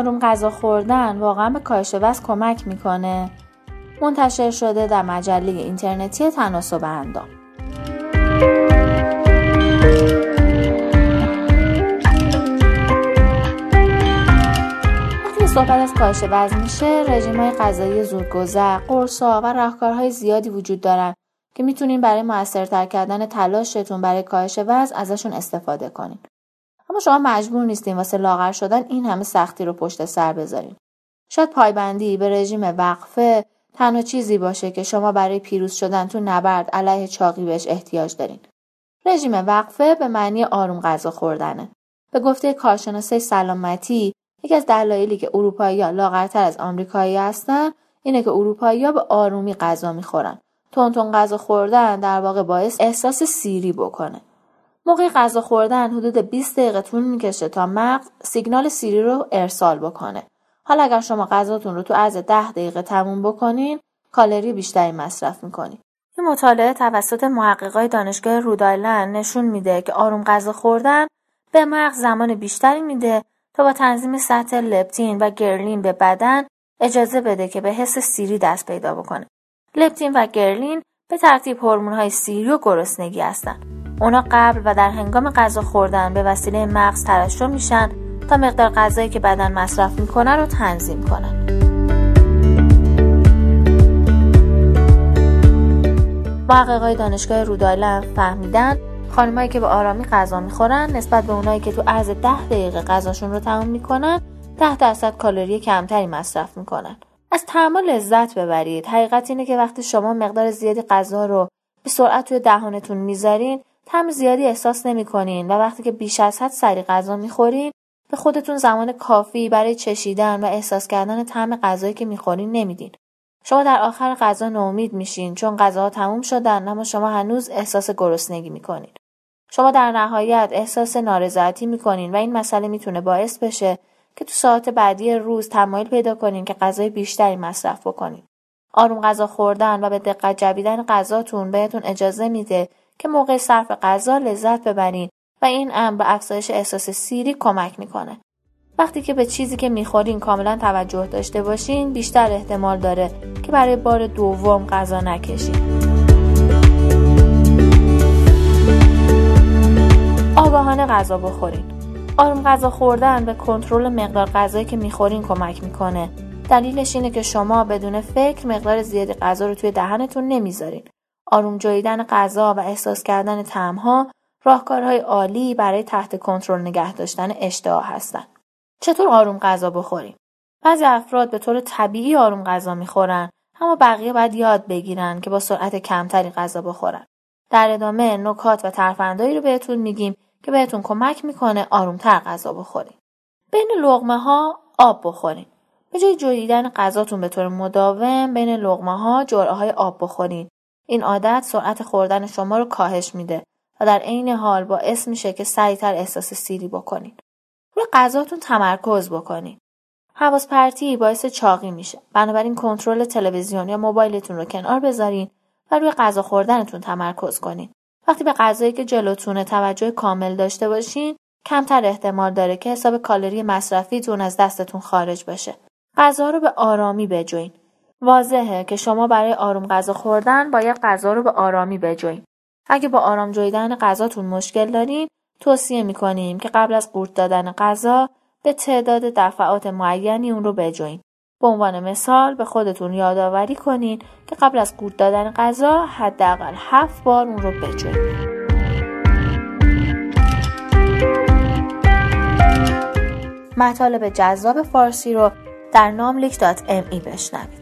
آروم غذا خوردن واقعا به کاهش وزن کمک می‌کنه. منتشر شده در مجله اینترنتی تناسب اندام. وقتی صحبت از کاهش وزن میشه رژیم های غذایی زودگذر قرصا و راهکارهای زیادی وجود دارن که می‌تونین برای موثرتر کردن تلاشتون برای کاهش وزن ازشون استفاده کنین. اما شما مجبور نیستین واسه لاغر شدن این همه سختی رو پشت سر بذارین. شاید پایبندی به رژیم وقفه تنها چیزی باشه که شما برای پیروز شدن تو نبرد علیه چاقی بهش احتیاج دارین. رژیم وقفه به معنی آروم غذا خوردنه. به گفته کارشناسای سلامتی یکی از دلایلی که اروپایی‌ها لاغرتر از آمریکایی هستن اینه که اروپایی‌ها به آرومی غذا می‌خورن. تون غذا خوردن در واقع باعث احساس سیری بکنه. موقع غذا خوردن حدود 20 دقیقه طول می‌کشه تا مغز سیگنال سیری رو ارسال بکنه حالا اگر شما غذاتون رو تو از 10 دقیقه تموم بکنین کالری بیشتری مصرف می‌کنین این مطالعه توسط محققای دانشگاه رودایلند نشون میده که آروم غذا خوردن به مغز زمان بیشتری میده تا با تنظیم سطح لپتین و گرلین به بدن اجازه بده که به حس سیری دست پیدا بکنه. لپتین و گرلین به ترتیب های سیری و گرسنگی هستند. اونا قبل و در هنگام غذا خوردن به وسیله مغز ترشح میشن تا مقدار غذایی که بدن مصرف می‌کنه رو تنظیم کنن. محققای دانشگاه رودایلند فهمیدن خانمایی که به آرامی غذا می‌خورن نسبت به اونایی که تو عرض ده دقیقه غذاشون رو تمام می‌کنن ده درصد کالری کمتری مصرف می‌کنن از تحمل لذت ببرید حقیقت اینه که وقتی شما مقدار زیادی غذا رو به سرعت توی دهانتون می‌ذارین طعم زیادی احساس نمی‌کنین و وقتی که بیش از حد سری غذا می‌خورین به خودتون زمان کافی برای چشیدن و احساس کردن طعم غذایی که می‌خورین نمیدین شما در آخر غذا ناامید میشین چون غذاها تموم شدن اما شما هنوز احساس گرسنگی می‌کنین شما در نهایت احساس نارضایتی می‌کنین و این مسئله می‌تونه باعث بشه که تو ساعت بعدی روز تمایل پیدا کنین که غذای بیشتری مصرف بکنین. آروم غذا خوردن و به دقت جویدن غذاتون بهتون اجازه میده که موقع صرف غذا لذت ببرین و این امر به افزایش احساس سیری کمک می‌کنه. وقتی که به چیزی که می‌خورین کاملا توجه داشته باشین بیشتر احتمال داره که برای بار دوم غذا نکشین. آگاهانه غذا بخورین. آروم غذا خوردن به کنترل مقدار غذایی که می‌خورین کمک می‌کنه. دلیلش اینه که شما بدون فکر مقدار زیادی غذا رو توی دهنتون نمی‌ذارین. آروم جویدن غذا و احساس کردن طعمها راهکارهای عالی برای تحت کنترل نگه داشتن اشتها هستن. چطور آروم غذا بخوریم؟ بعضی افراد به طور طبیعی آروم غذا می‌خورن اما بقیه باید یاد بگیرن که با سرعت کمتری غذا بخورن. در ادامه نکات و ترفندایی رو بهتون میگیم که بهتون کمک می‌کنه آرومتر غذا بخورین. بین لغمه ها آب بخورین. به جای جوییدن غذاتون به طور مداوم بین لغمه ها جرعه های آب بخورین. این عادت سرعت خوردن شما رو کاهش میده و در عین حال باعث میشه که سریعتر احساس سیری بکنین. روی غذاتون تمرکز بکنین. حواس پرتی باعث چاقی میشه. بنابراین کنترل تلویزیون یا موبایلتون رو کنار بذارین و روی غذا خوردنتون تمرکز کنین. وقتی به غذایی که جلوتونه توجه کامل داشته باشین کمتر احتمال داره که حساب کالری مصرفیتون از دستتون خارج بشه. غذا رو به آرامی بجوین. واضحه که شما برای آروم غذا خوردن باید غذا رو به آرامی بجوین. اگه با آرام جویدن غذاتون مشکل دارین توصیه می‌کنیم که قبل از قورت دادن غذا به تعداد دفعات معینی اون رو بجوین. به عنوان مثال به خودتون یادآوری کنین که قبل از قورت دادن غذا حداقل هفت بار اون رو بجوین. مطالب جذاب فارسی رو در ناملیک.me بشنوید.